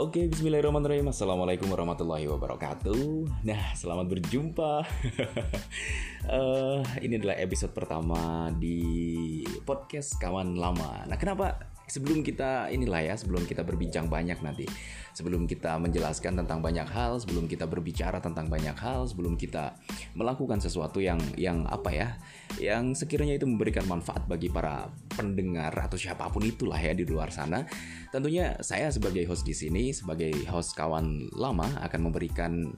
Oke, bismillahirrahmanirrahim. Assalamualaikum warahmatullahi wabarakatuh. Nah, selamat berjumpa. uh, ini adalah episode pertama di podcast Kawan Lama. Nah, kenapa sebelum kita inilah ya, sebelum kita berbincang banyak nanti, sebelum kita menjelaskan tentang banyak hal, sebelum kita berbicara tentang banyak hal, sebelum kita melakukan sesuatu yang yang apa ya, yang sekiranya itu memberikan manfaat bagi para pendengar atau siapa pun itulah ya di luar sana. Tentunya saya sebagai host di sini, sebagai host kawan lama akan memberikan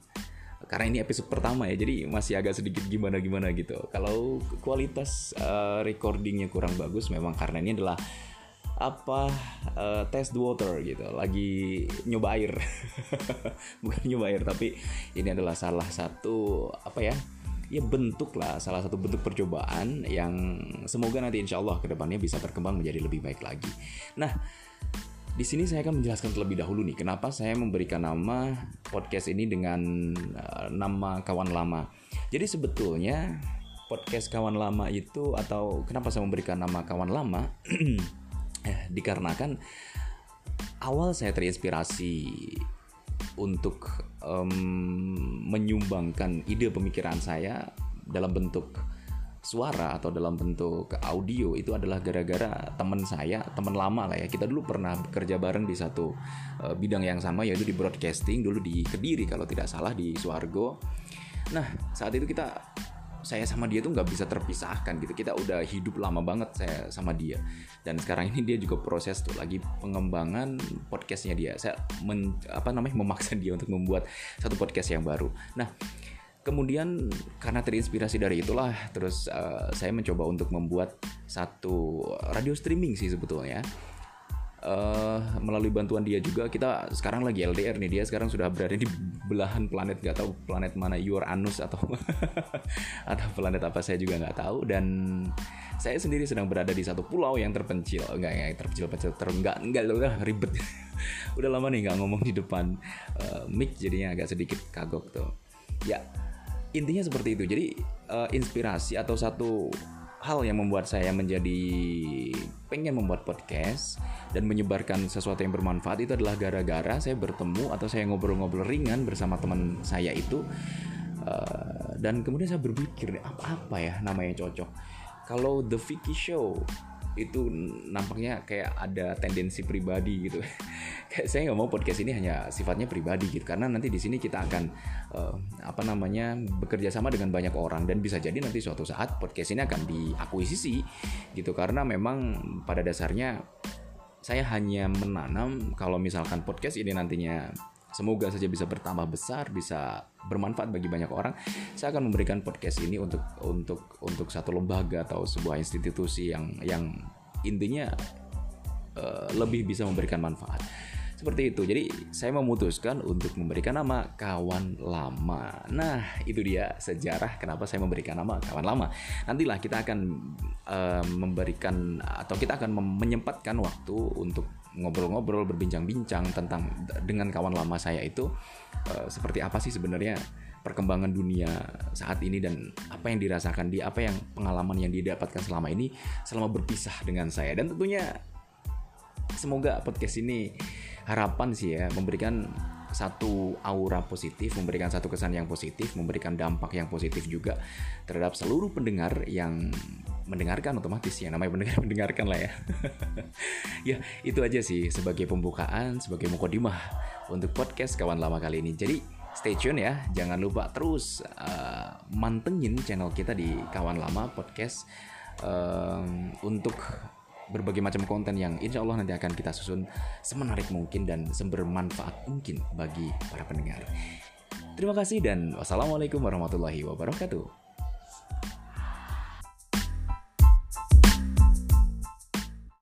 karena ini episode pertama ya jadi masih agak sedikit gimana gimana gitu kalau kualitas uh, recordingnya kurang bagus memang karena ini adalah apa uh, test water gitu. Lagi nyoba air. Bukan nyoba air tapi ini adalah salah satu apa ya ya bentuk lah salah satu bentuk percobaan yang semoga nanti insya Allah ke depannya bisa berkembang menjadi lebih baik lagi. Nah di sini saya akan menjelaskan terlebih dahulu nih kenapa saya memberikan nama podcast ini dengan uh, nama kawan lama. Jadi sebetulnya podcast kawan lama itu atau kenapa saya memberikan nama kawan lama dikarenakan awal saya terinspirasi untuk um, menyumbangkan ide pemikiran saya dalam bentuk suara atau dalam bentuk audio itu adalah gara-gara teman saya, teman lama lah ya. Kita dulu pernah bekerja bareng di satu uh, bidang yang sama yaitu di broadcasting dulu di Kediri kalau tidak salah di Suargo. Nah, saat itu kita saya sama dia tuh nggak bisa terpisahkan gitu. Kita udah hidup lama banget saya sama dia. Dan sekarang ini dia juga proses tuh lagi pengembangan podcastnya dia. Saya men, apa namanya memaksa dia untuk membuat satu podcast yang baru. Nah kemudian karena terinspirasi dari itulah terus uh, saya mencoba untuk membuat satu radio streaming sih sebetulnya uh, melalui bantuan dia juga kita sekarang lagi LDR nih dia sekarang sudah berada di belahan planet gak tahu planet mana Uranus atau atau planet apa saya juga nggak tahu. Dan saya sendiri sedang berada di satu pulau yang terpencil enggak yang terpencil pencil ter enggak enggak udah ribet. Udah lama nih nggak ngomong di depan uh, mic jadinya agak sedikit kagok tuh. Ya intinya seperti itu. Jadi uh, inspirasi atau satu hal yang membuat saya menjadi pengen membuat podcast dan menyebarkan sesuatu yang bermanfaat itu adalah gara-gara saya bertemu atau saya ngobrol-ngobrol ringan bersama teman saya itu uh, dan kemudian saya berpikir apa-apa ya nama yang cocok? Kalau The Vicky Show itu nampaknya kayak ada tendensi pribadi gitu. Kayak saya nggak mau podcast ini hanya sifatnya pribadi gitu. Karena nanti di sini kita akan uh, apa namanya bekerja sama dengan banyak orang. Dan bisa jadi nanti suatu saat podcast ini akan diakuisisi gitu. Karena memang pada dasarnya saya hanya menanam kalau misalkan podcast ini nantinya Semoga saja bisa bertambah besar, bisa bermanfaat bagi banyak orang. Saya akan memberikan podcast ini untuk untuk untuk satu lembaga atau sebuah institusi yang yang intinya uh, lebih bisa memberikan manfaat. Seperti itu. Jadi saya memutuskan untuk memberikan nama kawan lama. Nah, itu dia sejarah kenapa saya memberikan nama kawan lama. Nantilah kita akan uh, memberikan atau kita akan menyempatkan waktu untuk ngobrol-ngobrol, berbincang-bincang tentang dengan kawan lama saya itu uh, seperti apa sih sebenarnya perkembangan dunia saat ini dan apa yang dirasakan dia, apa yang pengalaman yang dia dapatkan selama ini selama berpisah dengan saya. Dan tentunya semoga podcast ini harapan sih ya memberikan satu aura positif, memberikan satu kesan yang positif, memberikan dampak yang positif juga terhadap seluruh pendengar yang mendengarkan otomatis ya namanya pendengar mendengarkan lah ya. ya itu aja sih sebagai pembukaan, sebagai mukodimah untuk podcast kawan lama kali ini. Jadi stay tune ya, jangan lupa terus uh, mantengin channel kita di kawan lama podcast um, untuk berbagai macam konten yang insya Allah nanti akan kita susun semenarik mungkin dan sebermanfaat mungkin bagi para pendengar. Terima kasih dan wassalamualaikum warahmatullahi wabarakatuh.